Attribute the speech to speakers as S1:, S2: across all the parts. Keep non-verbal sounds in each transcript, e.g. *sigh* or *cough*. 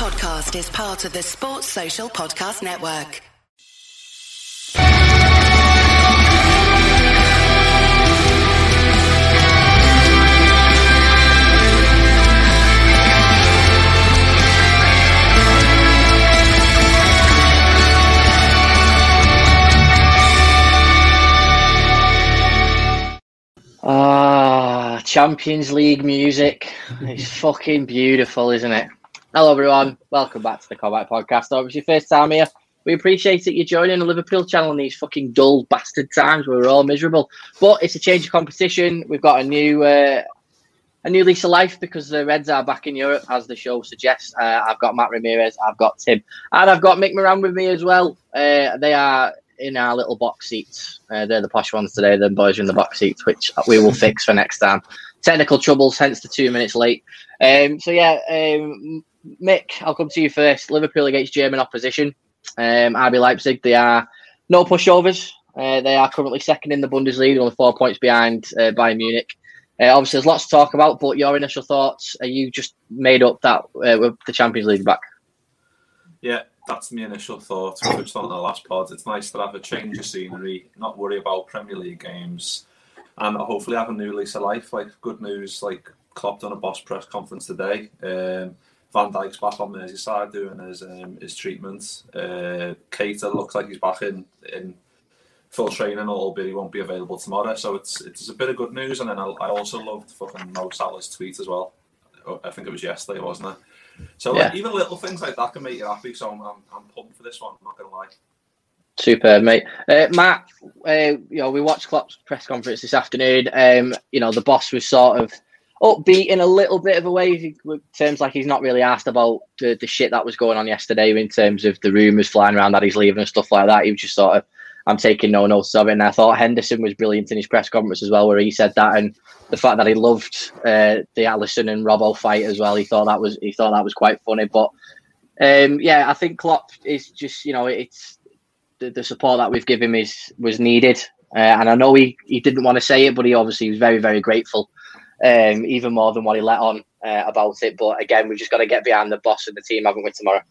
S1: podcast is part of the Sports Social Podcast Network.
S2: Ah, Champions League music. It's fucking beautiful, isn't it? Hello, everyone. Welcome back to the Combat Podcast. It's your first time here. We appreciate it You're joining the Liverpool channel in these fucking dull bastard times where we're all miserable. But it's a change of competition. We've got a new uh, a new lease of life because the Reds are back in Europe, as the show suggests. Uh, I've got Matt Ramirez, I've got Tim, and I've got Mick Moran with me as well. Uh, they are in our little box seats. Uh, they're the posh ones today. The boys are in the box seats, which we will fix for next time. Technical troubles, hence the two minutes late. Um, so yeah, um, Mick, I'll come to you first. Liverpool against German opposition. Um, RB Leipzig, they are no pushovers. Uh, they are currently second in the Bundesliga, only four points behind uh, Bayern Munich. Uh, obviously, there's lots to talk about, but your initial thoughts? Are you just made up that uh, with the Champions League back?
S3: Yeah, that's my initial thought. We touched on the last pod. It's nice to have a change of scenery, not worry about Premier League games, and hopefully have a new lease of life. Like good news, like Klopp done a boss press conference today. Um, Van Dijk's back on Merseyside doing his um, his treatment. Uh, looks like he's back in in full training, albeit he won't be available tomorrow. So it's it's a bit of good news. And then I, I also loved fucking Mo Salah's tweet as well. Oh, I think it was yesterday, wasn't it? So
S2: Yeah.
S3: like, even little things like that can make you happy. So I'm I'm, I'm pumped for this one. I'm not gonna lie.
S2: Superb, mate. Uh, Matt, uh, you know, we watched Klopp's press conference this afternoon. Um, you know, the boss was sort of upbeat in a little bit of a way. It seems like he's not really asked about the, the shit that was going on yesterday in terms of the rumours flying around that he's leaving and stuff like that. He was just sort of, I'm taking no notice of it. And I thought Henderson was brilliant in his press conference as well, where he said that and the fact that he loved uh, the Alisson and Robbo fight as well. He thought that was he thought that was quite funny. But um, yeah, I think Klopp is just you know it's the, the support that we've given him is was needed. Uh, and I know he, he didn't want to say it, but he obviously was very, very grateful, um, even more than what he let on uh, about it. But again, we've just got to get behind the boss and the team, haven't we, tomorrow?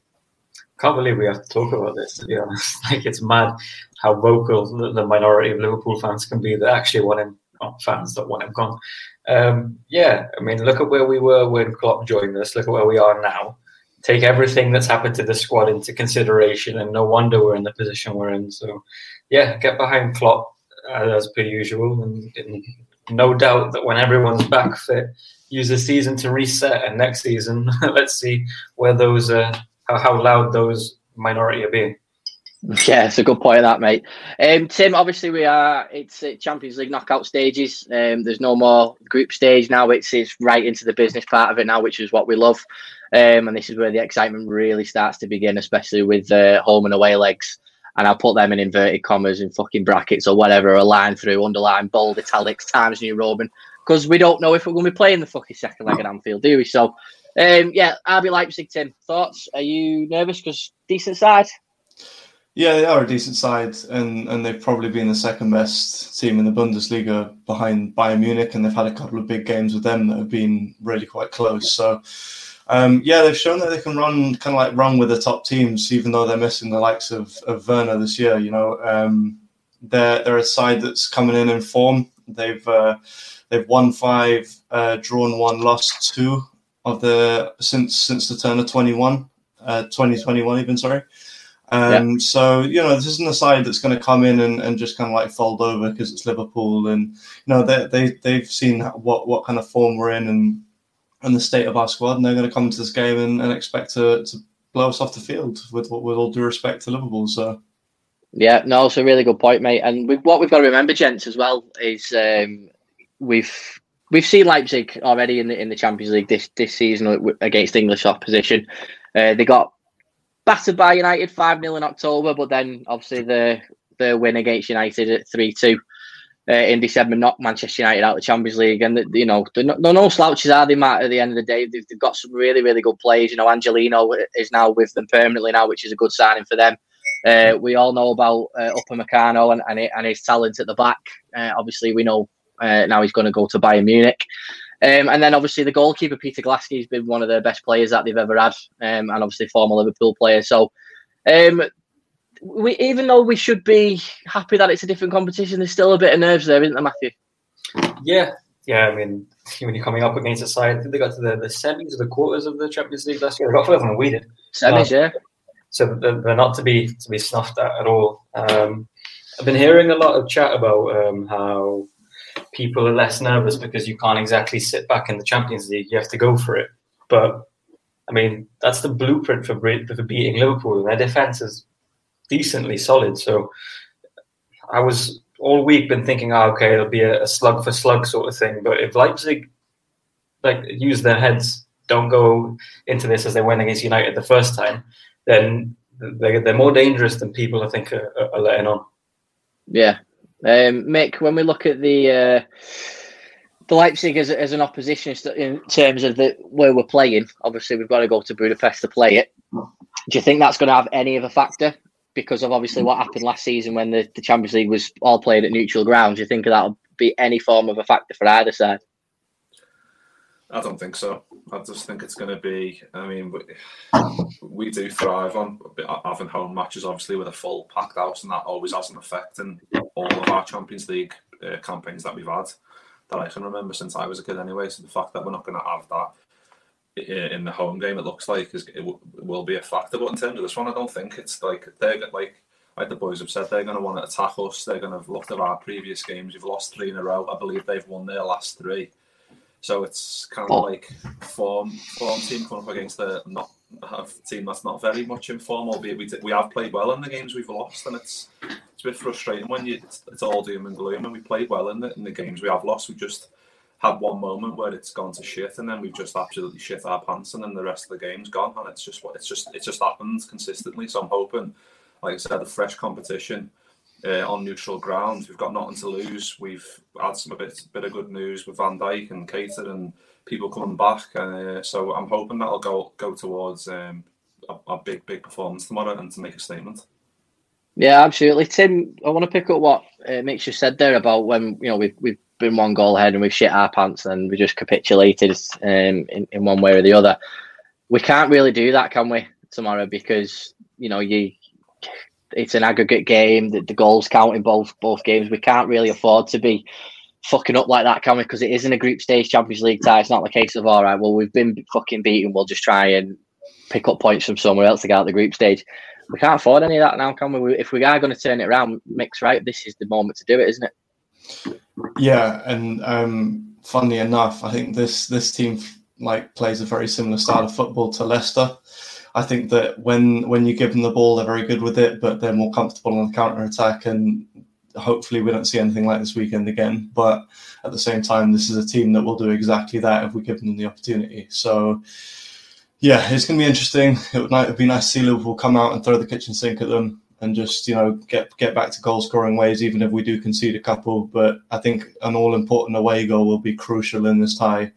S4: can't believe we have to talk about this. To be honest, *laughs* like it's mad how vocal the, minority of Liverpool fans can be that actually want him. Fans that want him gone. Um, yeah, I mean, look at where we were when Klopp joined us. Look at where we are now. Take everything that's happened to the squad into consideration, and no wonder we're in the position we're in. So, yeah, get behind Klopp uh, as per usual, and, and no doubt that when everyone's back fit, use the season to reset, and next season, *laughs* let's see where those uh, how, how loud those minority are being.
S2: Yeah, it's a good point, of that mate. Um, Tim, obviously we are. It's uh, Champions League knockout stages. Um, there's no more group stage now. It's it's right into the business part of it now, which is what we love. Um, and this is where the excitement really starts to begin, especially with uh, home and away legs. And I'll put them in inverted commas and fucking brackets or whatever, a line through, underline, bold, italics, Times New Roman, because we don't know if we're going to be playing the fucking second leg at Anfield, do we? So, um, yeah, RB Leipzig, Tim, thoughts? Are you nervous? Because decent side.
S5: Yeah, they are a decent side, and, and they've probably been the second best team in the Bundesliga behind Bayern Munich, and they've had a couple of big games with them that have been really quite close. So, um, yeah, they've shown that they can run kind of like run with the top teams, even though they're missing the likes of, of Werner this year. You know, um, they're they're a side that's coming in in form. They've uh, they've won five, uh, drawn one, lost two of the since since the turn of 21, uh, 2021 even sorry. Um, So you know this isn't a side that's going to come in and, and just kind of like fold over because it's Liverpool, and you know they they they've seen what what kind of form we're in and and the state of our squad, and they're going to come to this game and, and expect to, to blow us off the field with with all due respect to Liverpool. So
S2: Yeah, no, it's a really good point, mate. And we, what we've got to remember, gents, as well, is um, we've we've seen Leipzig already in the in the Champions League this this season against English opposition. Uh, they got battered by United five 0 in October, but then obviously the the win against United at three two. Uh, in December, knocked Manchester United out of the Champions League, and you know they're no, they're no slouches, are they, Matt? At the end of the day, they've, they've got some really, really good players. You know, Angelino is now with them permanently now, which is a good signing for them. Uh, we all know about uh, Upamecano and, and, and his talent at the back. Uh, obviously, we know uh, now he's going to go to Bayern Munich. Um, and then obviously the goalkeeper Peter Gulácsi has been one of the best players that they've ever had, um, and obviously former Liverpool player. So, um, we even though we should be happy that it's a different competition, there's still a bit of nerves there, isn't there, Matthew?
S4: Yeah, yeah. I mean, when you're coming up against a side, I think they got to the, the semis or the quarters of the Champions League last year. They got further than we did.
S2: Semis, yeah.
S4: So they're, they're not to be to be snuffed at at all. Um, I've been hearing a lot of chat about um, how people are less nervous because you can't exactly sit back in the Champions League. You have to go for it. But I mean, that's the blueprint for, for beating Liverpool. And their defense is decently solid. So I was all week been thinking, oh, okay, it'll be a, slug for slug sort of thing. But if Leipzig like use their heads, don't go into this as they went against United the first time, then they're, they're more dangerous than people I think are, are letting on.
S2: Yeah, um, Mick, when we look at the uh, the Leipzig as, as an opposition in terms of the where we're playing, obviously we've got to go to Budapest to play it. Do you think that's going to have any of a factor because of obviously what happened last season when the, the Champions League was all played at neutral grounds? You think that'll be any form of a factor for either side?
S3: I don't think so. I just think it's going to be. I mean, we, we do thrive on having home matches, obviously, with a full packed house, and that always has an effect in all of our Champions League uh, campaigns that we've had that I can remember since I was a kid, anyway. So the fact that we're not going to have that in the home game, it looks like is, it, w- will be a factor. But in terms of this one, I don't think it's like they're like like the boys have said, they're going to want to attack us. They're going to have looked at our previous games. We've lost three in a row. I believe they've won their last three. So it's kind of oh. like form form team coming up against a not a team that's not very much in form, albeit we we have played well in the games we've lost, and it's it's a bit frustrating when you it's, it's all doom and gloom. And we played well in the in the games we have lost. We just had one moment where it's gone to shit, and then we've just absolutely shit our pants, and then the rest of the game's gone, and it's just what it's just it just happens consistently. So I'm hoping, like I said, a fresh competition uh, on neutral ground. We've got nothing to lose. We've had some a bit bit of good news with Van Dijk and Keita and people coming back. Uh, so I'm hoping that'll go go towards um, a, a, big big performance tomorrow and to make a statement.
S2: Yeah, absolutely, Tim. I want to pick up what uh, just said there about when you know we've we've been one goal ahead and we've shit our pants and we just capitulated um, in in one way or the other. We can't really do that, can we, tomorrow? Because you know you it's an aggregate game. The, the goals count in both both games. We can't really afford to be fucking up like that, can we? Because it isn't a group stage Champions League tie. It's not the case of all right. Well, we've been fucking beaten. We'll just try and pick up points from somewhere else to get out the group stage. We can't afford any of that now, can we? If we are going to turn it around, mix right. This is the moment to do it, isn't it?
S5: Yeah, and um, funnily enough, I think this this team like plays a very similar style of football to Leicester. I think that when when you give them the ball, they're very good with it, but they're more comfortable on the counter attack. And hopefully, we don't see anything like this weekend again. But at the same time, this is a team that will do exactly that if we give them the opportunity. So. Yeah, it's going to be interesting. It would, be nice to see Liverpool come out and throw the kitchen sink at them and just you know get get back to goal scoring ways, even if we do concede a couple. But I think an all important away goal will be crucial in this tie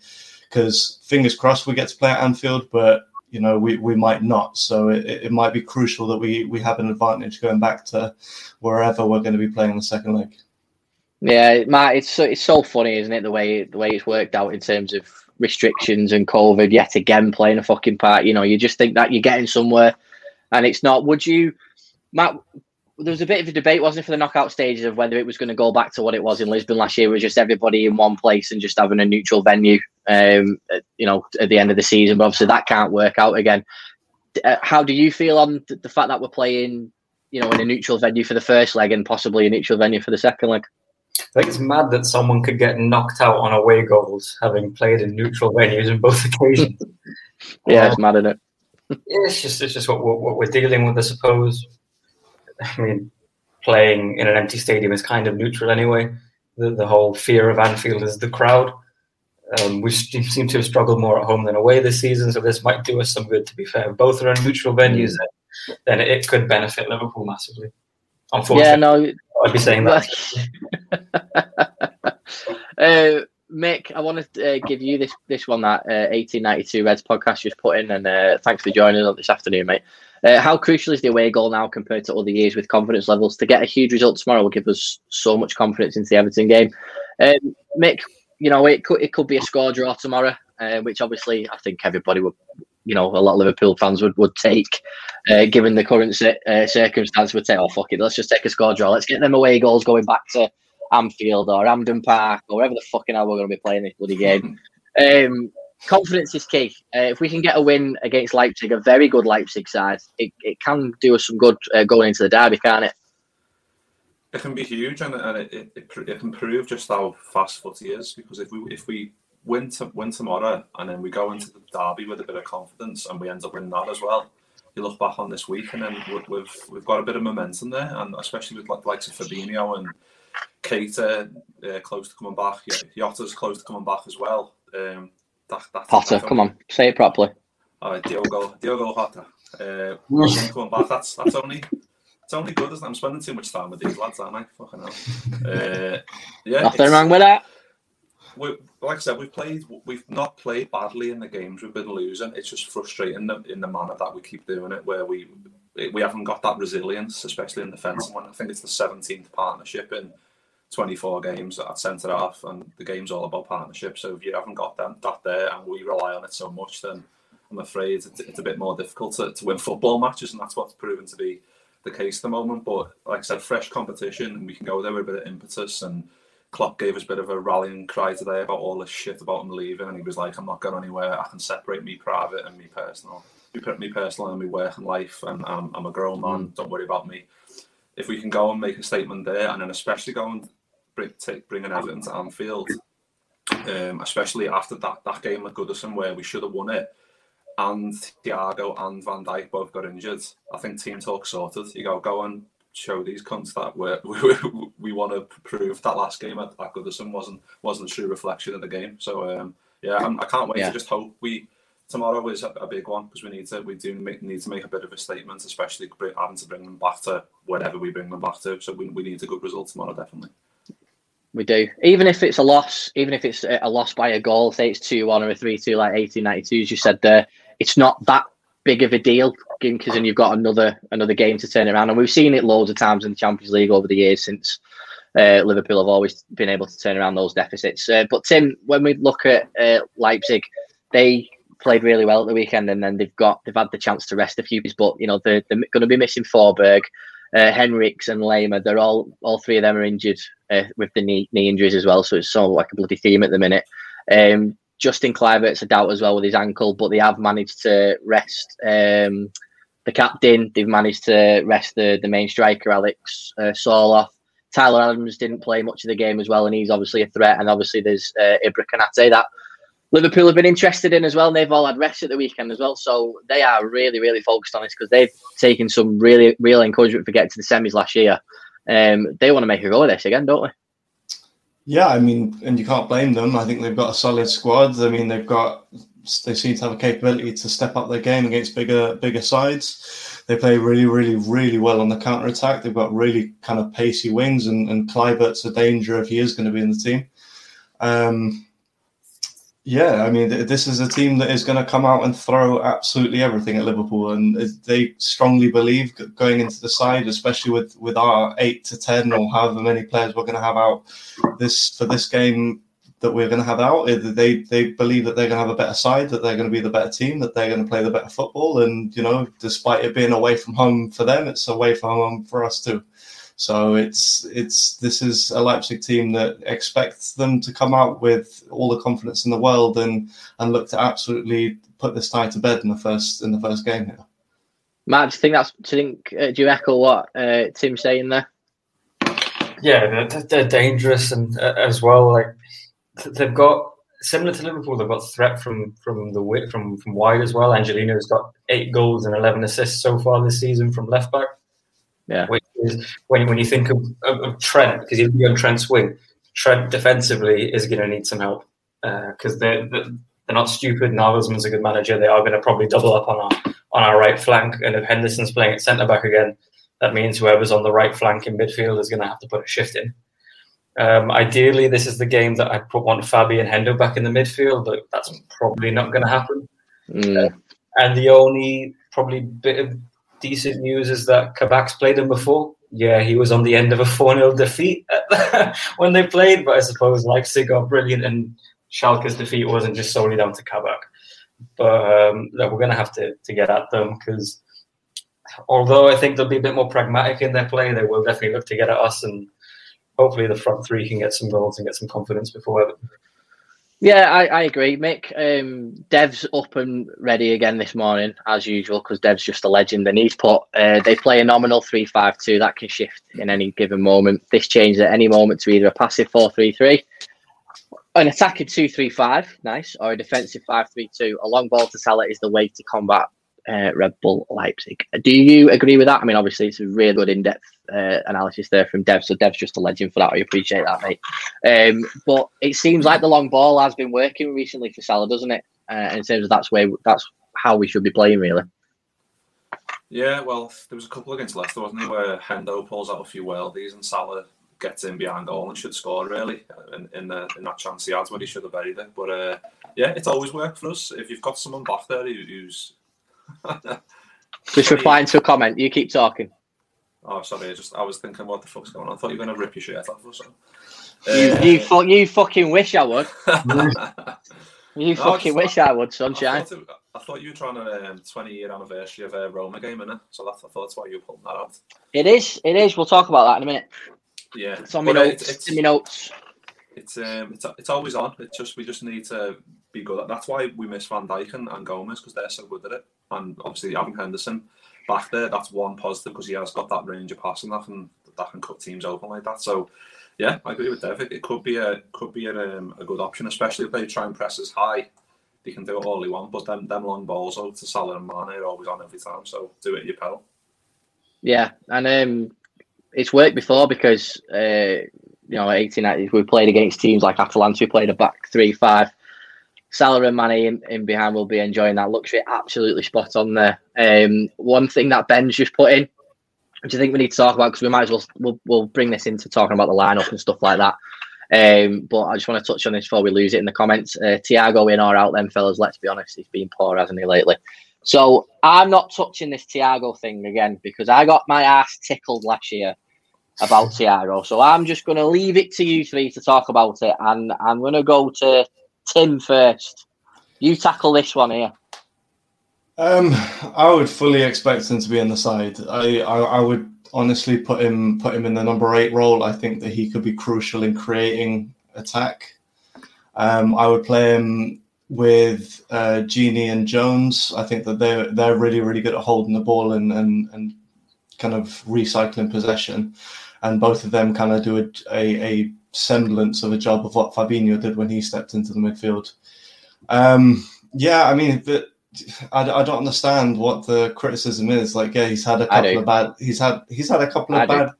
S5: because fingers crossed we get to play at Anfield, but you know we, we might not. So it, it might be crucial that we we have an advantage going back to wherever we're going to be playing the second leg.
S2: Yeah matt it's so, it's so funny isn't it? The way the way it's worked out in terms of restrictions and covid yet again playing a fucking part. You know you just think that you're getting somewhere and it's not. Would you matt there was a bit of a debate, wasn't it, for the knockout stages of whether it was going to go back to what it was in Lisbon last year, it was just everybody in one place and just having a neutral venue, um, you know, at the end of the season. But obviously that can't work out again. Uh, how do you feel on the fact that we're playing, you know, in a neutral venue for the first leg and possibly a neutral venue for the second leg?
S4: I think it's mad that someone could get knocked out on away goals having played in neutral venues on both *laughs* occasions. *laughs*
S2: yeah, um, it's mad, isn't it?
S4: yeah, it's just it's just what, what, what we're dealing with, I suppose. I mean, playing in an empty stadium is kind of neutral anyway. The, the whole fear of Anfield is the crowd. Um, we seem to have struggled more at home than away this season, so this might do us some good. To be fair, both are in neutral venues, then, then it could benefit Liverpool massively. Unfortunately, yeah, no, I'd be saying that. *laughs*
S2: uh, Mick, I want to uh, give you this this one that uh, 1892 Reds podcast just put in, and uh, thanks for joining us this afternoon, mate. Uh, how crucial is the away goal now compared to other years with confidence levels? To get a huge result tomorrow will give us so much confidence into the Everton game. Um, Mick, you know, it could it could be a score draw tomorrow, uh, which obviously I think everybody would, you know, a lot of Liverpool fans would would take, uh, given the current uh, circumstance. Would say, oh fuck it, let's just take a score draw. Let's get them away goals going back to Anfield or Hampden Park or wherever the fucking hell we're going to be playing this bloody game. *laughs* Um, confidence is key. Uh, if we can get a win against Leipzig, a very good Leipzig side, it, it can do us some good uh, going into the derby, can't it?
S3: It can be huge, and, and it, it, it, can prove just how fast footy is. Because if we if we win to, win tomorrow and then we go into the derby with a bit of confidence and we end up winning that as well, you look back on this week and then we've we've got a bit of momentum there, and especially with like likes of Fabinho and Keita uh, close to coming back, Jota's close to coming back as well. Um,
S2: that, that, Potter, come on, say it properly.
S3: Uh, Diogo, Diogo Jota. Uh, coming back, that's that's only it's only good, isn't it? I'm spending too much time with these lads, aren't I? Fucking hell. Uh, yeah,
S2: nothing wrong with that.
S3: We, like I said, we've played. We've not played badly in the games we've been losing. It's just frustrating in the, in the manner that we keep doing it, where we we haven't got that resilience, especially in defence. And when I think it's the 17th partnership in 24 games at centre half, and the game's all about partnership. So if you haven't got them, that there, and we rely on it so much, then I'm afraid it's, it's a bit more difficult to, to win football matches, and that's what's proven to be the case at the moment. But like I said, fresh competition, and we can go there with a bit of impetus. And Klopp gave us a bit of a rallying cry today about all this shit about him leaving, and he was like, "I'm not going anywhere. I can separate me private and me personal, We put me personal and me work and life, and I'm, I'm a grown man. Mm. Don't worry about me." If we can go and make a statement there, and then especially go and bring, take, bringing Everton to Anfield, um, especially after that, that game with Goodison where we should have won it, and Thiago and Van Dijk both got injured. I think team talk sorted. You go, go and show these cunts that we're, *laughs* we, we want to prove that last game at, at Goodison wasn't wasn't a true reflection of the game. So um, yeah, I'm, I can not wait yeah. to just hope we tomorrow is a, a big one because we need to we do make, need to make a bit of a statement, especially having to bring them back to whatever we bring them back to. So we, we need a good result tomorrow, definitely.
S2: We do. Even if it's a loss, even if it's a loss by a goal, say it's 2 1 or a 3 2, like 1892, as you said there, it's not that big of a deal because then you've got another another game to turn around. And we've seen it loads of times in the Champions League over the years since uh, Liverpool have always been able to turn around those deficits. Uh, but Tim, when we look at uh, Leipzig, they played really well at the weekend, and then they've got they've had the chance to rest a few. But you know they're, they're going to be missing Forsberg uh, and Laimer, they're all all three of them are injured uh, with the knee knee injuries as well. So it's sort of like a bloody theme at the minute. Um, Justin Kluivert's a doubt as well with his ankle, but they have managed to rest um, the captain. They've managed to rest the the main striker Alex uh, Sørloth. Tyler Adams didn't play much of the game as well, and he's obviously a threat. And obviously there's uh, Ibra Konate that Liverpool have been interested in as well. And they've all had rest at the weekend as well. So they are really, really focused on this because they've taken some really, real encouragement for getting to the semis last year. Um, they want to make a go of this again, don't they?
S5: Yeah, I mean, and you can't blame them. I think they've got a solid squad. I mean, they've got they seem to have a capability to step up their game against bigger bigger sides. They play really, really, really well on the counter attack. They've got really kind of pacey wings, and, and Kluivert's a danger if he is going to be in the team. Um, yeah, I mean, this is a team that is going to come out and throw absolutely everything at Liverpool, and they strongly believe going into the side, especially with with our eight to ten or however many players we're going to have out this for this game that we're going to have out. They they believe that they're going to have a better side, that they're going to be the better team, that they're going to play the better football, and you know, despite it being away from home for them, it's away from home for us too. So it's it's this is a Leipzig team that expects them to come out with all the confidence in the world and and look to absolutely put this tie to bed in the first in the first game here.
S2: Matt, do you think that's do you think uh, do you echo what uh, Tim's saying there?
S4: Yeah, they're, they're dangerous and uh, as well. Like they've got similar to Liverpool, they've got threat from from the from from wide as well. Angelino's got eight goals and eleven assists so far this season from left back.
S2: Yeah,
S4: which is when when you think of, of, of Trent because he'll be on Trent's wing. Trent defensively is going to need some help because uh, they're, they're not stupid. Nagelsmann's a good manager. They are going to probably double up on our on our right flank, and if Henderson's playing at centre back again, that means whoever's on the right flank in midfield is going to have to put a shift in. Um, ideally, this is the game that I'd put want Fabi and Hendo back in the midfield, but that's probably not going to happen.
S2: Mm.
S4: Uh, and the only probably bit of decent news is that Kabak's played him before yeah, he was on the end of a 4 0 defeat *laughs* when they played, but I suppose Leipzig are brilliant and Schalke's defeat wasn't just solely down to Kabak. But um, look, we're going to have to, get at them because although I think they'll be a bit more pragmatic in their play, they will definitely look to get at us and hopefully the front three can get some goals and get some confidence before.
S2: Yeah, I, I agree, Mick. Um, Dev's up and ready again this morning, as usual, because Dev's just a legend. And he's put, uh, they play a nominal 3 5 2. That can shift in any given moment. This changes at any moment to either a passive 4 3 3, an attacking 2 3 5, nice, or a defensive 5 3 2. A long ball to Salah is the way to combat uh, Red Bull Leipzig. Do you agree with that? I mean, obviously, it's a really good in depth uh, analysis there from Dev. So Dev's just a legend for that. I appreciate that, mate. Um, but it seems like the long ball has been working recently for Salah, doesn't it? Uh, in terms of that's where that's how we should be playing, really.
S3: Yeah, well, there was a couple against Leicester, wasn't it, where Hendo pulls out a few worldies and Salah gets in behind goal and should score really in in, the, in that chance he had when he should have buried it. But uh, yeah, it's always worked for us. If you've got someone back there who's
S2: just replying to a comment, you keep talking.
S3: Oh, sorry. I just I was thinking, what the fuck's going on? I thought you were going to rip your shirt off or something.
S2: You, uh, you, fu- you fucking wish I would. *laughs* you fucking wish I would, sunshine.
S3: I thought, it, I thought you were trying to um, 20 year anniversary of a uh, Roma game, innit? So that's, I thought that's why you were pulling that out.
S2: It is. It is. We'll talk about that in a minute.
S3: Yeah.
S2: It's on my notes. It's, it's, in my notes.
S3: It's um, it's it's always on. It's just we just need to be good. That's why we miss Van Dijk and, and Gomez because they're so good at it. And obviously having Henderson back there, that's one positive because he has got that range of passing that can that can cut teams open like that. So yeah, I agree with David. It could be a could be a, um, a good option, especially if they try and press as high. They can do it all they want, but them them long balls out to Salah and Mane are always on every time. So do it, you pal.
S2: Yeah, and um, it's worked before because uh, you know, 1890s, we played against teams like Atalanta, we played a back three five. Salah and Mane in, in, behind will be enjoying that luxury. Absolutely spot on there. Um, one thing that Ben's just put in, which I think we need to talk about because we might as well we'll, we'll bring this into talking about the lineup and stuff like that. Um, but I just want to touch on this before we lose it in the comments. Uh, Thiago in or out, then fellas. Let's be honest, he's been poor, hasn't he, lately? So I'm not touching this Thiago thing again because I got my ass tickled last year about Thiago. So I'm just going to leave it to you three to talk about it, and I'm going to go to Tim first. You tackle this one here.
S5: Um, I would fully expect him to be in the side. I, I, I would honestly put him put him in the number eight role. I think that he could be crucial in creating attack. Um, I would play him with uh, Gini and Jones. I think that they're they're really really good at holding the ball and and, and kind of recycling possession, and both of them kind of do a, a, a semblance of a job of what Fabinho did when he stepped into the midfield. Um, yeah, I mean, but I, I don't understand what the criticism is. Like, yeah, he's had a couple of bad. He's had he's had a couple of I bad. Do.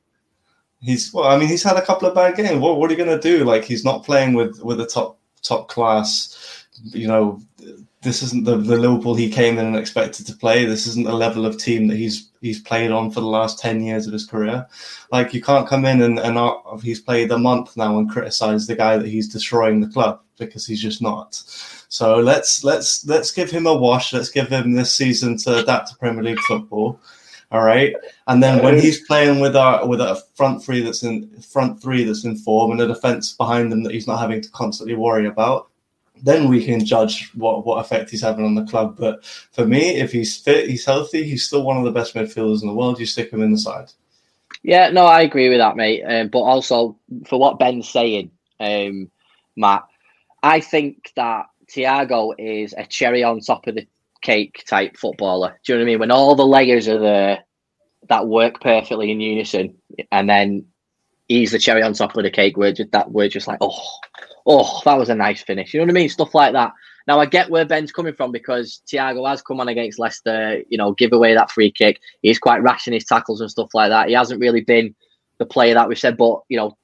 S5: He's well, I mean, he's had a couple of bad games. What what are you going to do? Like, he's not playing with with a top top class. You know, this isn't the, the Liverpool he came in and expected to play. This isn't the level of team that he's he's played on for the last ten years of his career. Like you can't come in and, and he's played a month now and criticize the guy that he's destroying the club because he's just not. So let's let's let's give him a wash. Let's give him this season to adapt to Premier League football. All right, and then when he's playing with our with a front three that's in front three that's in form and a defense behind him that he's not having to constantly worry about, then we can judge what, what effect he's having on the club. But for me, if he's fit, he's healthy, he's still one of the best midfielders in the world. You stick him in the side.
S2: Yeah, no, I agree with that, mate. Um, but also for what Ben's saying, um, Matt, I think that Thiago is a cherry on top of the cake type footballer. Do you know what I mean? When all the layers are there that work perfectly in unison, and then he's the cherry on top of the cake. We're just that we're just like, oh, oh, that was a nice finish. You know what I mean? Stuff like that. Now I get where Ben's coming from because Thiago has come on against Leicester, you know, give away that free kick. He's quite rash in his tackles and stuff like that. He hasn't really been the player that we said, but you know,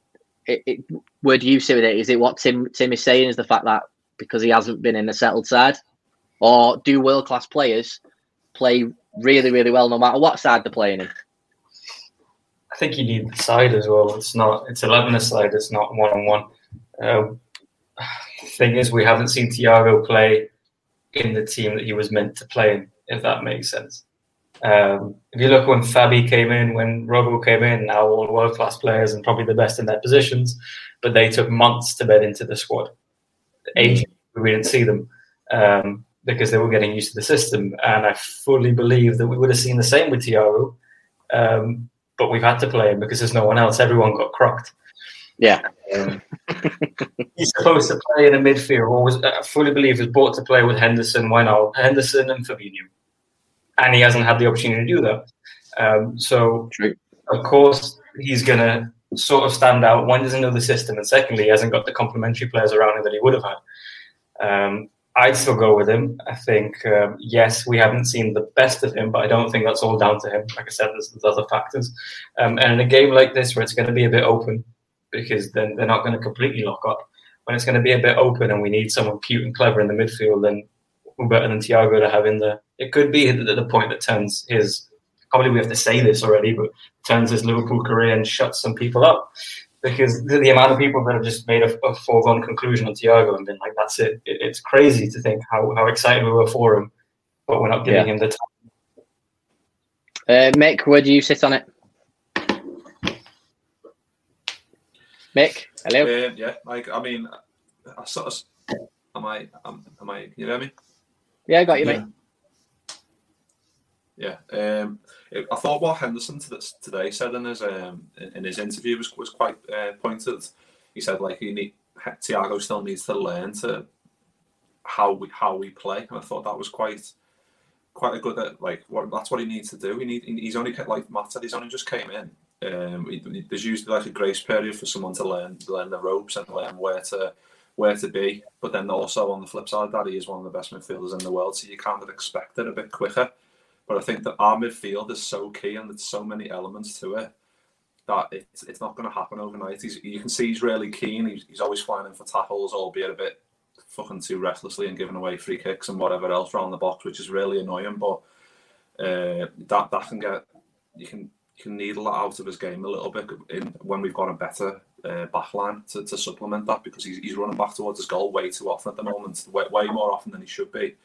S2: it, it, where do you see with it? Is it what Tim Tim is saying? Is the fact that because he hasn't been in a settled side, or do world class players play really really well no matter what side they're playing in?
S4: I think you need the side as well. It's not it's eleven a side. It's not one on one um, thing is, we haven't seen Thiago play in the team that he was meant to play in, if that makes sense. Um, if you look when Fabi came in, when Robo came in, now all world class players and probably the best in their positions, but they took months to bed into the squad. We didn't see them um, because they were getting used to the system, and I fully believe that we would have seen the same with Thiago. Um, but we've had to play him because there's no one else. Everyone got crocked.
S2: Yeah.
S4: Um, *laughs* he's supposed to play in a midfield. Or was, I fully believe was bought to play with Henderson, Wijnaldum, Henderson, and Fabinho, and he hasn't had the opportunity to do that. Um, so,
S2: True.
S4: of course, he's gonna sort of stand out. One doesn't know the system, and secondly, he hasn't got the complementary players around him that he would have had. Um, I'd still go with him. I think um, yes, we haven't seen the best of him, but I don't think that's all down to him. Like I said, there's, there's other factors. Um, and in a game like this, where it's going to be a bit open, because then they're not going to completely lock up. When it's going to be a bit open, and we need someone cute and clever in the midfield, then who better than Thiago to have in there? It could be the, the point that turns his, probably we have to say this already, but turns his Liverpool career and shuts some people up because the, the, amount of people that have just made a, a foregone conclusion on Thiago and been like, "That's it. it." It's crazy to think how, how excited we were for him, but we're not giving yeah. him the time.
S2: Uh, Mick, where do you sit on it? Mick, hello.
S3: Um, yeah, like I mean, I sort of. Am I? Am, am I? You hear me?
S2: Yeah, I got you, yeah. mate.
S3: Yeah. Um, I thought what Henderson today said in his um, in his interview was was quite uh, pointed. He said like he need Thiago still needs to learn to how we how we play, and I thought that was quite quite a good uh, like what that's what he needs to do. He need he's only like Matt said he's only just came in. Um, there's usually like a grace period for someone to learn learn the ropes and learn where to where to be. But then also on the flip side, that he is one of the best midfielders in the world, so you kind of expect it a bit quicker. But I think that our midfield is so key and there's so many elements to it that it's, it's not going to happen overnight. He's, you can see he's really keen. He's, he's always flying in for tackles, albeit a bit fucking too recklessly and giving away free kicks and whatever else around the box, which is really annoying. But uh, that that can get you can can needle that out of his game a little bit in, when we've got a better uh, backline to, to supplement that because he's, he's running back towards his goal way too often at the moment, way, way more often than he should be.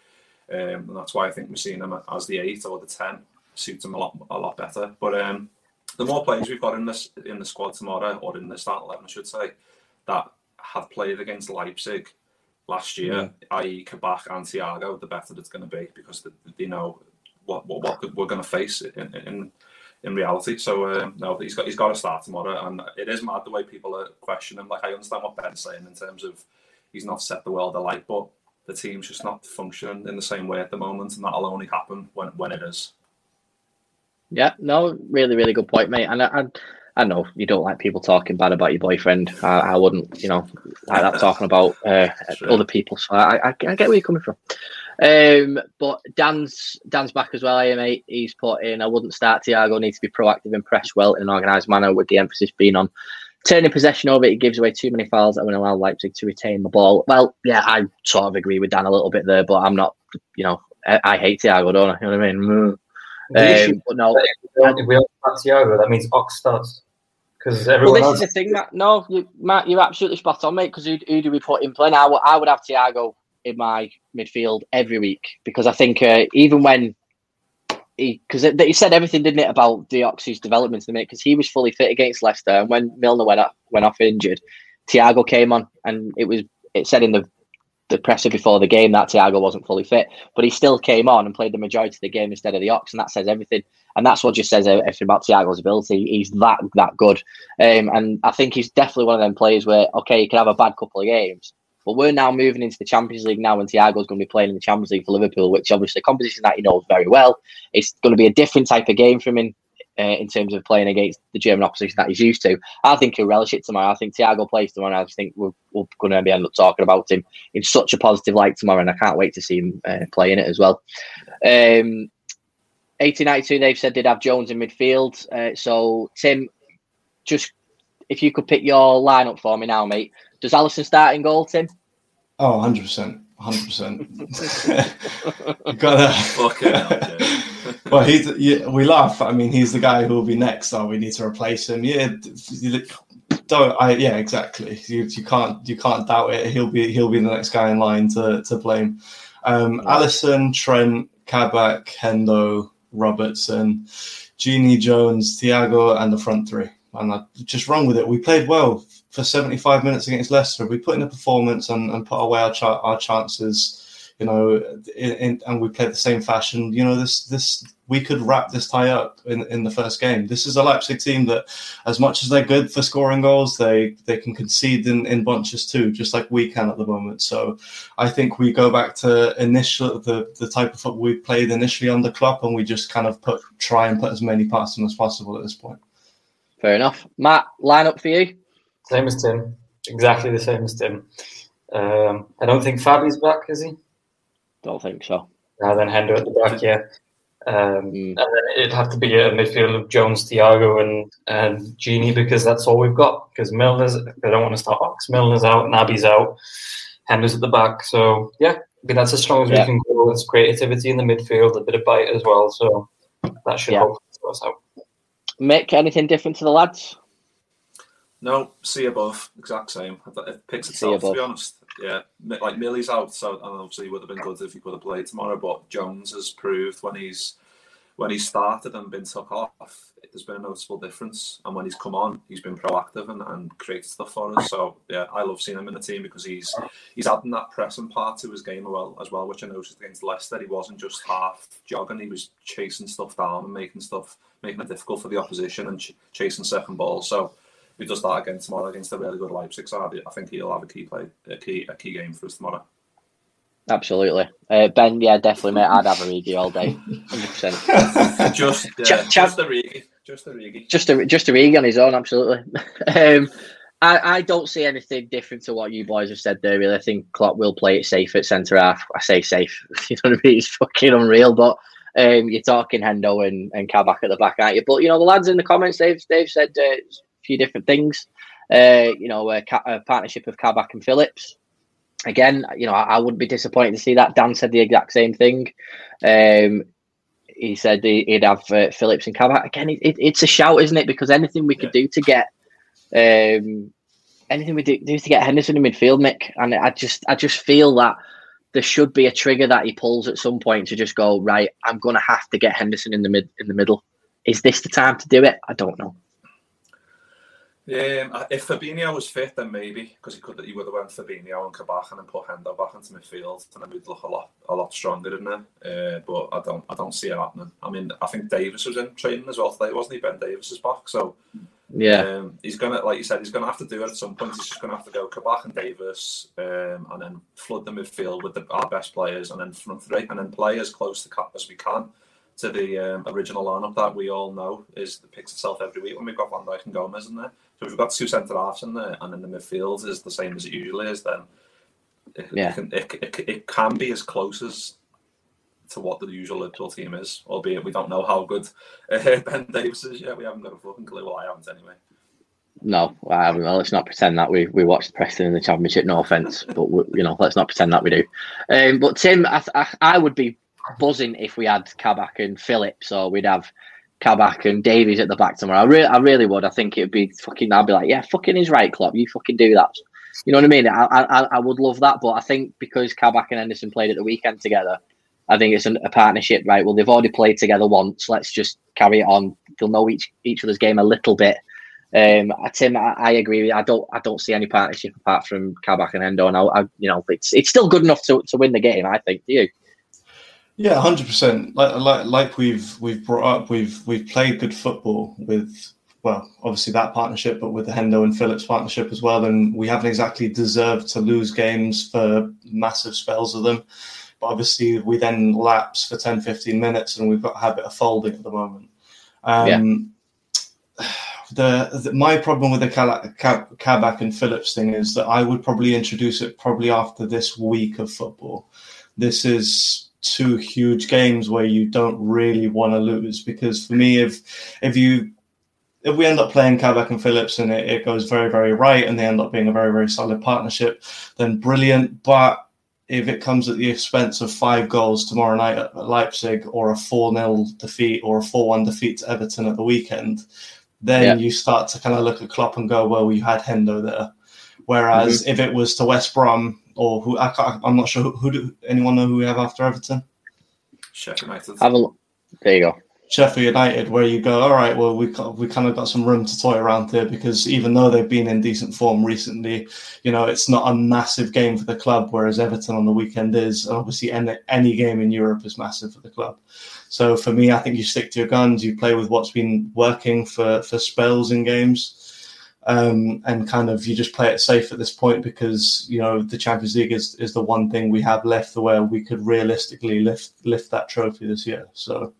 S3: Um, and that's why I think we're seeing him as the eight or the ten suits him a lot a lot better. But um, the more players we've got in this in the squad tomorrow, or in the start eleven, I should say, that have played against Leipzig last year, yeah. i.e. Kabak and Thiago, the better it's going to be because they, know what what, what we're going to face in, in in reality. So um, no, he's got he's got to start tomorrow, and it is mad the way people are questioning him. Like I understand what Ben's saying in terms of he's not set the world alight, but the team's just not functioning in the same way at the moment, and that'll only happen when when it is.
S2: Yeah, no, really, really good point, mate. And I, I, I know you don't like people talking bad about your boyfriend. I, I wouldn't, you know, like that talking about uh, sure. other people. So I, I, I, get where you're coming from. Um, but Dan's Dan's back as well, mate. He's put in. I wouldn't start Thiago. Needs to be proactive and press well in an organised manner, with the emphasis being on turning possession over, it gives away too many fouls that will allow Leipzig to retain the ball. Well, yeah, I sort of agree with Dan a little bit there, but I'm not, you know, I, I hate Thiago, don't I? You know what I mean? Um, but no,
S4: if we have Thiago, that means Ox starts. Because everyone
S2: well, this else... is the thing that no, you, Matt, you're absolutely spot on, mate. Because who, who, do we put in play now? I would have Thiago in my midfield every week because I think uh, even when he because he, said everything, didn't it, about Deoxy's development in the minute? Because he was fully fit against Leicester, and when Milner went up, went off injured, Thiago came on, and it was it said in the the presser before the game that Thiago wasn't fully fit, but he still came on and played the majority of the game instead of the Ox, and that says everything. And that's what just says everything about Thiago's ability. He's that that good, um, and I think he's definitely one of them players where okay, he can have a bad couple of games, but we're now moving into the Champions League now, and Thiago's going to be playing in the Champions League for Liverpool, which obviously a competition that he knows very well. It's going to be a different type of game for him in, uh, in terms of playing against the German opposition that he's used to. I think he'll relish it tomorrow. I think Thiago plays tomorrow. I just think we're, we're going to be end up talking about him in such a positive light tomorrow, and I can't wait to see him uh, play in it as well. Um, 1892, they've said they'd have Jones in midfield. Uh, so, Tim, just if you could pick your lineup for me now, mate. Does Alisson start in goal, Tim?
S5: Oh, 100%. 100%. gotta.
S3: Fucking
S5: well, he's, yeah, we laugh. I mean, he's the guy who will be next. Oh, we need to replace him. Yeah, don't. I yeah, exactly. You, you can't you can't doubt it. He'll be he'll be the next guy in line to to blame. Um, Alisson, Trent, Kabak, Hendo, Robertson, Gini Jones, Thiago, and the front three. And I just run with it. We played well for 75 minutes against Leicester. We put in a performance and, and put away our, ch- our chances you know, in, in, and we played the same fashion. You know, this this we could wrap this tie up in, in the first game. This is a Leipzig team that, as much as they're good for scoring goals, they they can concede in, in bunches too, just like we can at the moment. So, I think we go back to initial the the type of football we played initially under Klopp, and we just kind of put try and put as many past them as possible at this point.
S2: Fair enough, Matt. Line up for you.
S4: Same as Tim. Exactly the same as Tim. Um, I don't think Fabi's back, is he?
S2: Don't think so.
S4: Now then Hendo at the back, yeah. Um, mm. And then it'd have to be a midfield of Jones, Thiago, and and Gini because that's all we've got. Because Milner's, they don't want to start Ox. Milner's out, Naby's out, Hender's at the back. So yeah, I mean that's as strong as yeah. we can go. It's creativity in the midfield, a bit of bite as well. So that should yeah. help us out.
S2: Mick, anything different to the lads?
S3: No, see above, exact same. It picks itself to be honest. Yeah, like Millie's out, so and obviously would have been good if he could have played tomorrow. But Jones has proved when he's when he started and been took off, there's been a noticeable difference. And when he's come on, he's been proactive and, and created stuff for us. So yeah, I love seeing him in the team because he's he's adding that pressing part to his game as well, as well, which I noticed against Leicester. He wasn't just half jogging; he was chasing stuff down and making stuff, making it difficult for the opposition and ch- chasing second ball. So he does that again tomorrow against a really good Leipzig side, I think he'll have a key play, a key, a key game for us tomorrow.
S2: Absolutely, uh, Ben. Yeah, definitely, mate. I'd have a Origi all day, hundred
S3: percent. *laughs* Just, uh, Ch- just Origi, just Origi,
S2: just a, just Origi on his own. Absolutely. *laughs* um, I, I don't see anything different to what you boys have said there. Really, I think Klopp will play it safe at centre half. I say safe. *laughs* You know what I mean? It's fucking unreal, but. Um, you're talking Hendo and, and Kabak at the back, aren't you? But you know the lads in the comments, they've they've said uh, few different things. Uh, you know, a, a, partnership of Kabak and Phillips. Again, you know, I, I, wouldn't be disappointed to see that. Dan said the exact same thing. Um, he said he'd have uh, Phillips and Kabak. Again, it, it, it's a shout, isn't it? Because anything we could do to get, um, anything we do, do to get Henderson in midfield, Mick, and I just, I just feel that there should be a trigger that he pulls at some point to just go right. I'm going to have to get Henderson in the mid, in the middle. Is this the time to do it? I don't know.
S3: Um, if Fabinho was fit, then maybe because he could he would have went Fabinho and Kabak and put Hendo back into midfield, and then we'd look a lot a lot stronger in there. Uh, but I don't I don't see it happening. I mean, I think Davies was in training as well today, wasn't he? Ben Davies is back, so
S2: yeah,
S3: um, he's gonna like you said, he's gonna have to do it at some point. He's just gonna have to go Kabak and Davies, um, and then flood the midfield with the, our best players, and then front three, and then play as close to cap as we can to the um, original lineup that we all know is the picks itself every week when we've got Van Dijk and Gomez in there. So if we've got two centre halves in there and then the midfield is the same as it usually is, then it, yeah. it, can, it, it, it can be as close as to what the usual Liverpool team is, albeit we don't know how good uh, *laughs* Ben Davies is yet. We haven't got a fucking clue. Well, I haven't anyway.
S2: No, I haven't. Well, let's not pretend that we, we watched Preston in the Championship. No offense, *laughs* but we, you know, let's not pretend that we do. Um, but Tim, I, I, would be buzzing if we had Kabak and Phillips, or we'd have Kabak and Davies at the back tomorrow. I, re- I really would. I think it'd be fucking. I'd be like, yeah, fucking is right, Klopp. You fucking do that. You know what I mean? I, I, I would love that, but I think because Kabak and Henderson played at the weekend together, I think it's an, a partnership, right? Well, they've already played together once. Let's just carry it on. They'll know each each other's game a little bit. Um, Tim, I, I agree. I don't, I don't see any partnership apart from Kabak and Hendo, and I, I, you know, it's it's still good enough to, to win the game. I think. Do you?
S5: Yeah, hundred percent. Like, like like we've we've brought up, we've we've played good football with well, obviously that partnership, but with the Hendo and Phillips partnership as well. And we haven't exactly deserved to lose games for massive spells of them. But obviously we then lapse for 10, 15 minutes and we've got a habit of folding at the moment. Um, yeah. the, the, my problem with the Kabak and Phillips thing is that I would probably introduce it probably after this week of football. This is two huge games where you don't really want to lose because for me if if you if we end up playing Kabak and Phillips and it, it goes very very right and they end up being a very very solid partnership then brilliant but if it comes at the expense of five goals tomorrow night at Leipzig or a 4-0 defeat or a 4-1 defeat to Everton at the weekend then yeah. you start to kind of look at Klopp and go well we had Hendo there whereas mm-hmm. if it was to West Brom or who I am not sure who, who, do anyone know who we have after Everton?
S3: Sheffield United.
S2: Have a look. There you go.
S5: Sheffield United, where you go, all right, well, we we kind of got some room to toy around here because even though they've been in decent form recently, you know, it's not a massive game for the club, whereas Everton on the weekend is. And obviously, any, any game in Europe is massive for the club. So for me, I think you stick to your guns, you play with what's been working for, for spells in games. Um, and kind of you just play it safe at this point because you know the Champions League is, is the one thing we have left where we could realistically lift lift that trophy this year. So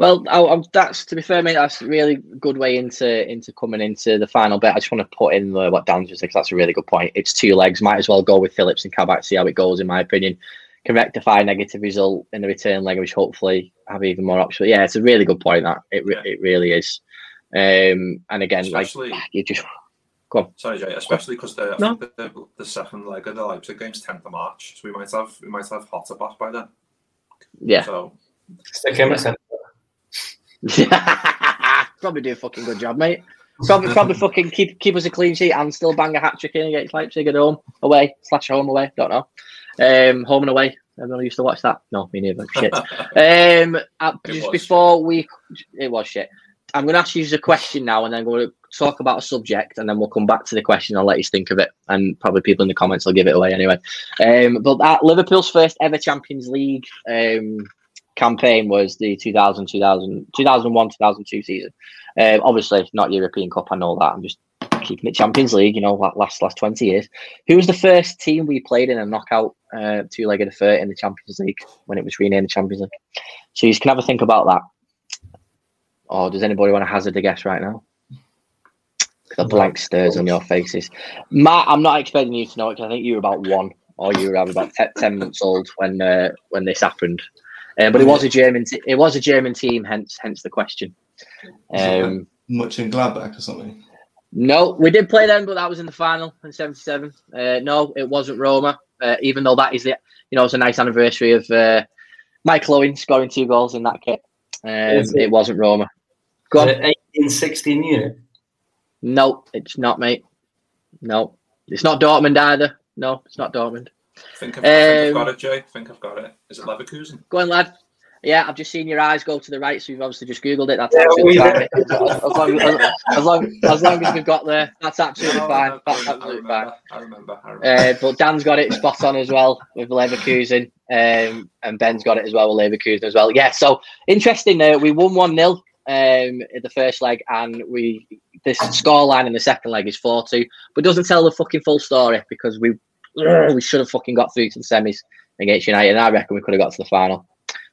S2: well, I, I, that's to be fair, mate. That's a really good way into into coming into the final bit. I just want to put in the, what Dan just said. because That's a really good point. It's two legs. Might as well go with Phillips and Kabak. See how it goes. In my opinion, can rectify a negative result in the return leg, which hopefully have even more options. Yeah, it's a really good point. That it yeah. it really is. Um, and again, especially, like you just go on.
S3: Sorry, Jay. Especially because the, no. the, the second leg of the Leipzig game's tenth of March, so we might have we might have hotter back by then.
S2: Yeah.
S3: So.
S4: Stick him a *laughs*
S2: probably do a fucking good job, mate. Probably, probably fucking keep keep us a clean sheet and still bang a hat trick in against Leipzig at home, away slash home away. Don't know. Um, home and away. Everyone used to watch that. No, me neither. Shit. *laughs* um, uh, just before shit. we, it was shit. I'm going to ask you a question now, and then we're going to talk about a subject, and then we'll come back to the question. I'll let you think of it, and probably people in the comments will give it away anyway. Um, but that Liverpool's first ever Champions League um, campaign was the 2000, 2000 2001, 2002 season. Um, obviously, not European Cup. I know that. I'm just keeping it Champions League. You know, last last 20 years. Who was the first team we played in a knockout uh, two-legged affair in the Champions League when it was renamed the Champions League? So you can have a think about that. Or does anybody want to hazard a guess right now? The blank stares on your faces. Matt, I'm not expecting you to know it because I think you were about one or you were about 10 months old when uh, when this happened. Um, but it was a German. T- it was a German team, hence hence the question. Um,
S5: Mönchengladbach or something.
S2: No, we did play them, but that was in the final in '77. Uh, no, it wasn't Roma. Uh, even though that is the, you know, it's a nice anniversary of uh, Michael Owen scoring two goals in that kit. Um, it? it? wasn't Roma.
S4: Go on. 1860 Munich.
S2: No, it's not, mate. No, it's not Dortmund either. No, it's not Dortmund.
S3: Think I've, um, I think I've got it, Jay. Think I've got it. Is it Leverkusen?
S2: Go on, lad. Yeah, I've just seen your eyes go to the right, so you've obviously just googled it. That's absolutely fine. As, long, as, as, long, as long as we've got there, that's absolutely fine. That's absolutely
S3: fine. I remember. I remember.
S2: Uh, but Dan's got it spot on as well with Leverkusen, um, and Ben's got it as well with Leverkusen as well. Yeah, so interesting. There, uh, we won one 0 um, in the first leg, and we this scoreline in the second leg is four two, but doesn't tell the fucking full story because we we should have fucking got through to the semis against United. And I reckon we could have got to the final.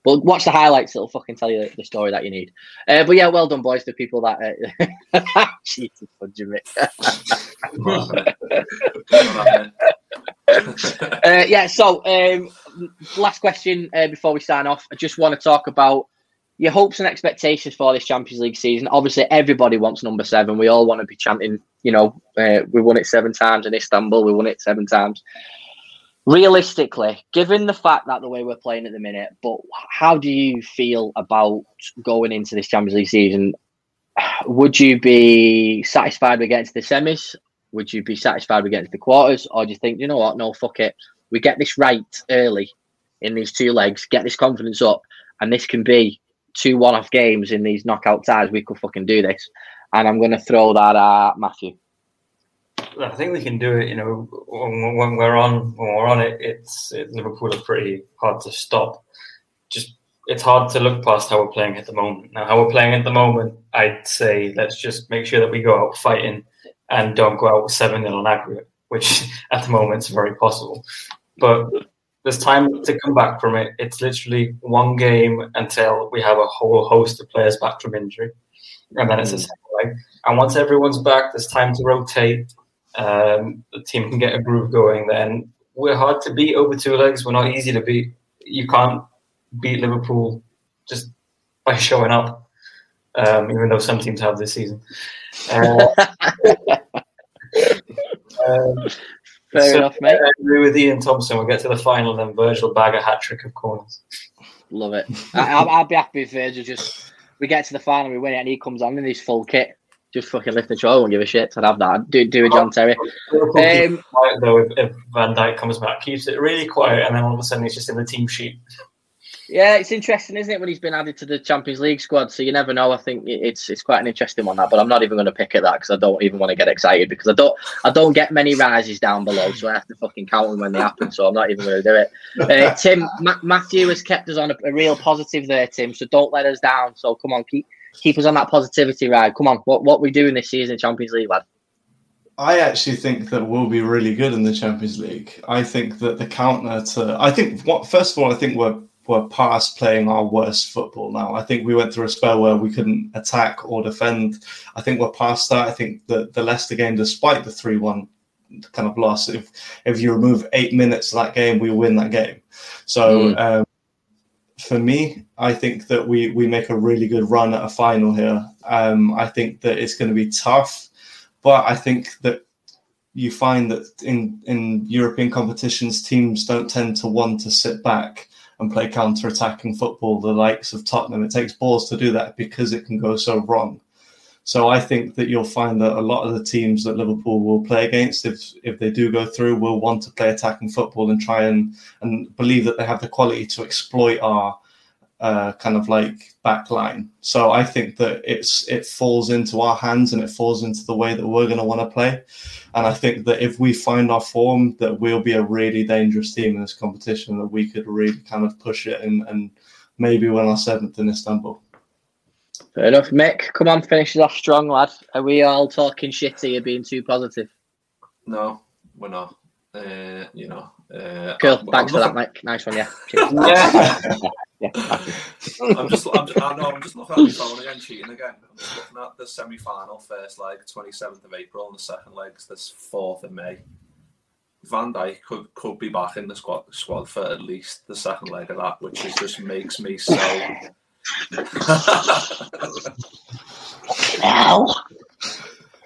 S2: But watch the highlights; it'll fucking tell you the, story that you need. Uh, but yeah, well done, boys, to people that uh, cheated fudging me. uh, yeah. So, um, last question uh, before we sign off. I just want to talk about your hopes and expectations for this Champions League season. Obviously, everybody wants number seven. We all want to be chanting. You know, uh, we won it seven times in Istanbul. We won it seven times realistically, given the fact that the way we're playing at the minute, but how do you feel about going into this Champions League season? Would you be satisfied with getting to the semis? Would you be satisfied with getting to the quarters? Or do you think, you know what, no, fuck it. We get this right early in these two legs, get this confidence up, and this can be two one off games in these knockout ties. We could fucking do this. And I'm going to throw that at Matthew.
S4: I think we can do it. You know, when, we're on when we're on it, it's it, Liverpool are pretty hard to stop. Just it's hard to look past how we're playing at the moment. Now, how we're playing at the moment, I'd say let's just make sure that we go out fighting and don't go out seven 0 on aggregate, which *laughs* at the moment is very possible. But there's time to come back from it. It's literally one game until we have a whole host of players back from injury, and then it's a hmm. second leg. And once everyone's back, there's time to rotate um, the team can get a groove going, then we're hard to beat over two legs. We're not easy to beat. You can't beat Liverpool just by showing up, um, even though some teams have this season. Uh, *laughs* um,
S2: Fair so, enough, mate.
S4: I agree with Ian Thompson. We'll get to the final, and then Virgil bag a hat trick of corners.
S2: Love it. I, will be happy if Virgil just we get to the final, we win it, and he comes on in his full kit just fucking lift the troll and give a shit. I'd have that. Do do a John Terry.
S4: Um, quiet though, if, if, Van Dijk comes back, keeps it really quiet, and then all of a sudden he's just in the team sheet.
S2: Yeah, it's interesting, isn't it, when he's been added to the Champions League squad? So you never know. I think it's it's quite an interesting one that, but I'm not even going to pick at that because I don't even want to get excited because I don't I don't get many rises down below, so I have to fucking count them when they happen. So I'm not even going to do it. Uh, Tim Ma- Matthew has kept us on a, a, real positive there, Tim. So don't let us down. So come on, keep keep us on that positivity ride. Come on, what what we doing this season, Champions League, lad?
S5: I actually think that we'll be really good in the Champions League. I think that the counter to I think what first of all I think we're we're past playing our worst football now. I think we went through a spell where we couldn't attack or defend. I think we're past that. I think that the Leicester game, despite the three one kind of loss, if if you remove eight minutes of that game, we win that game. So mm. um, for me, I think that we we make a really good run at a final here. Um, I think that it's going to be tough, but I think that you find that in in European competitions, teams don't tend to want to sit back and play counter attacking football, the likes of Tottenham. It takes balls to do that because it can go so wrong. So I think that you'll find that a lot of the teams that Liverpool will play against, if if they do go through, will want to play attacking football and try and and believe that they have the quality to exploit our uh, kind of like back line. So I think that it's it falls into our hands and it falls into the way that we're going to want to play. And I think that if we find our form, that we'll be a really dangerous team in this competition. That we could really kind of push it and, and maybe win our seventh in Istanbul.
S2: Fair enough, Mick. Come on, finish it off strong, lad. Are we all talking shitty or being too positive?
S3: No, we're not. Uh, you know. Uh,
S2: cool. I'm, Thanks I'm for looking... that, Mike. Nice one. Yeah. *laughs* yeah.
S3: Yeah. I'm just, I'm just, I know, I'm just looking at my phone again, cheating again. I'm just looking at the semi final, first leg, 27th of April, and the second leg's this 4th of May. Van Dijk could, could be back in the squad, squad for at least the second leg of that, which is, just makes me so.
S2: Now. *laughs*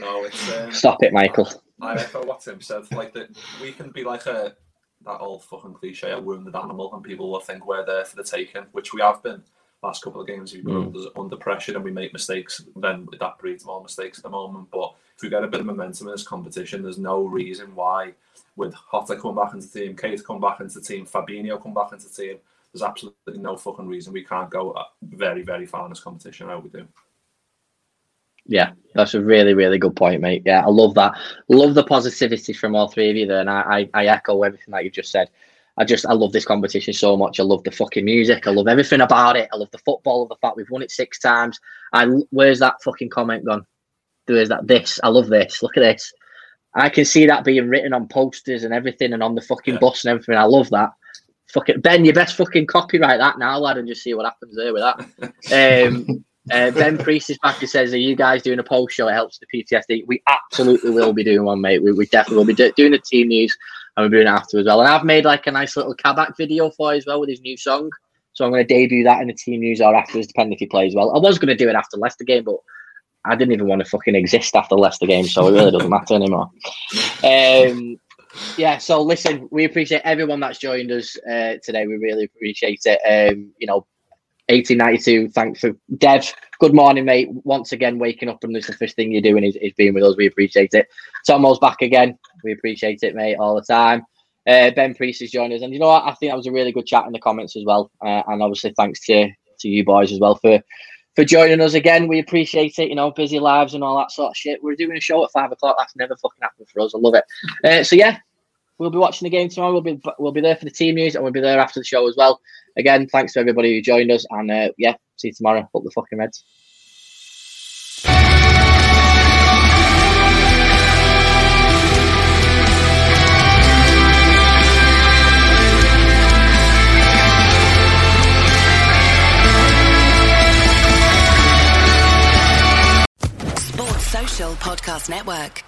S3: no, it's. Um,
S2: Stop it, Michael.
S3: I echo what Tim said. Like that, we can be like a that old fucking cliche, a wounded animal, and people will think we're there for the taking, which we have been. Last couple of games, we've been mm. under pressure and we make mistakes. Then that breeds more mistakes at the moment. But if we get a bit of momentum in this competition, there's no reason why, with Jota come back into the team, Keita come back into the team, Fabinho come back into the team, there's absolutely no fucking reason we can't go very, very far in this competition. I hope we do.
S2: Yeah, that's a really, really good point, mate. Yeah, I love that. Love the positivity from all three of you there, and I, I, I echo everything that you've just said. I just I love this competition so much. I love the fucking music. I love everything about it. I love the football. Of the fact we've won it six times. And where's that fucking comment gone? Where's that? This. I love this. Look at this. I can see that being written on posters and everything, and on the fucking yeah. bus and everything. I love that. Fucking Ben, you best fucking copyright that now, lad, and just see what happens there with that. *laughs* Um, uh, ben Priest is back and says, Are you guys doing a post show? It helps the PTSD. We absolutely will be doing one, mate. We, we definitely will be do- doing the team news and we're doing it after as well. And I've made like a nice little Kabak video for you as well with his new song. So I'm going to debut that in the team news or afterwards, depending if he plays well. I was going to do it after Leicester game, but I didn't even want to fucking exist after Leicester game, so it really doesn't matter anymore. Um, yeah, so listen, we appreciate everyone that's joined us uh, today. We really appreciate it. Um, you know, 1892. Thanks for Dev. Good morning, mate. Once again, waking up and this is the first thing you're doing is, is being with us. We appreciate it. Tomo's back again. We appreciate it, mate, all the time. Uh, ben Priest is joining us, and you know what? I think that was a really good chat in the comments as well. Uh, and obviously, thanks to to you boys as well for for joining us again. We appreciate it. You know, busy lives and all that sort of shit. We're doing a show at five o'clock. That's never fucking happened for us. I love it. Uh, so yeah, we'll be watching the game tomorrow. We'll be we'll be there for the team news, and we'll be there after the show as well again, thanks to everybody who joined us, and uh, yeah, see you tomorrow. Up the fucking Reds.
S1: Sports Social Podcast Network.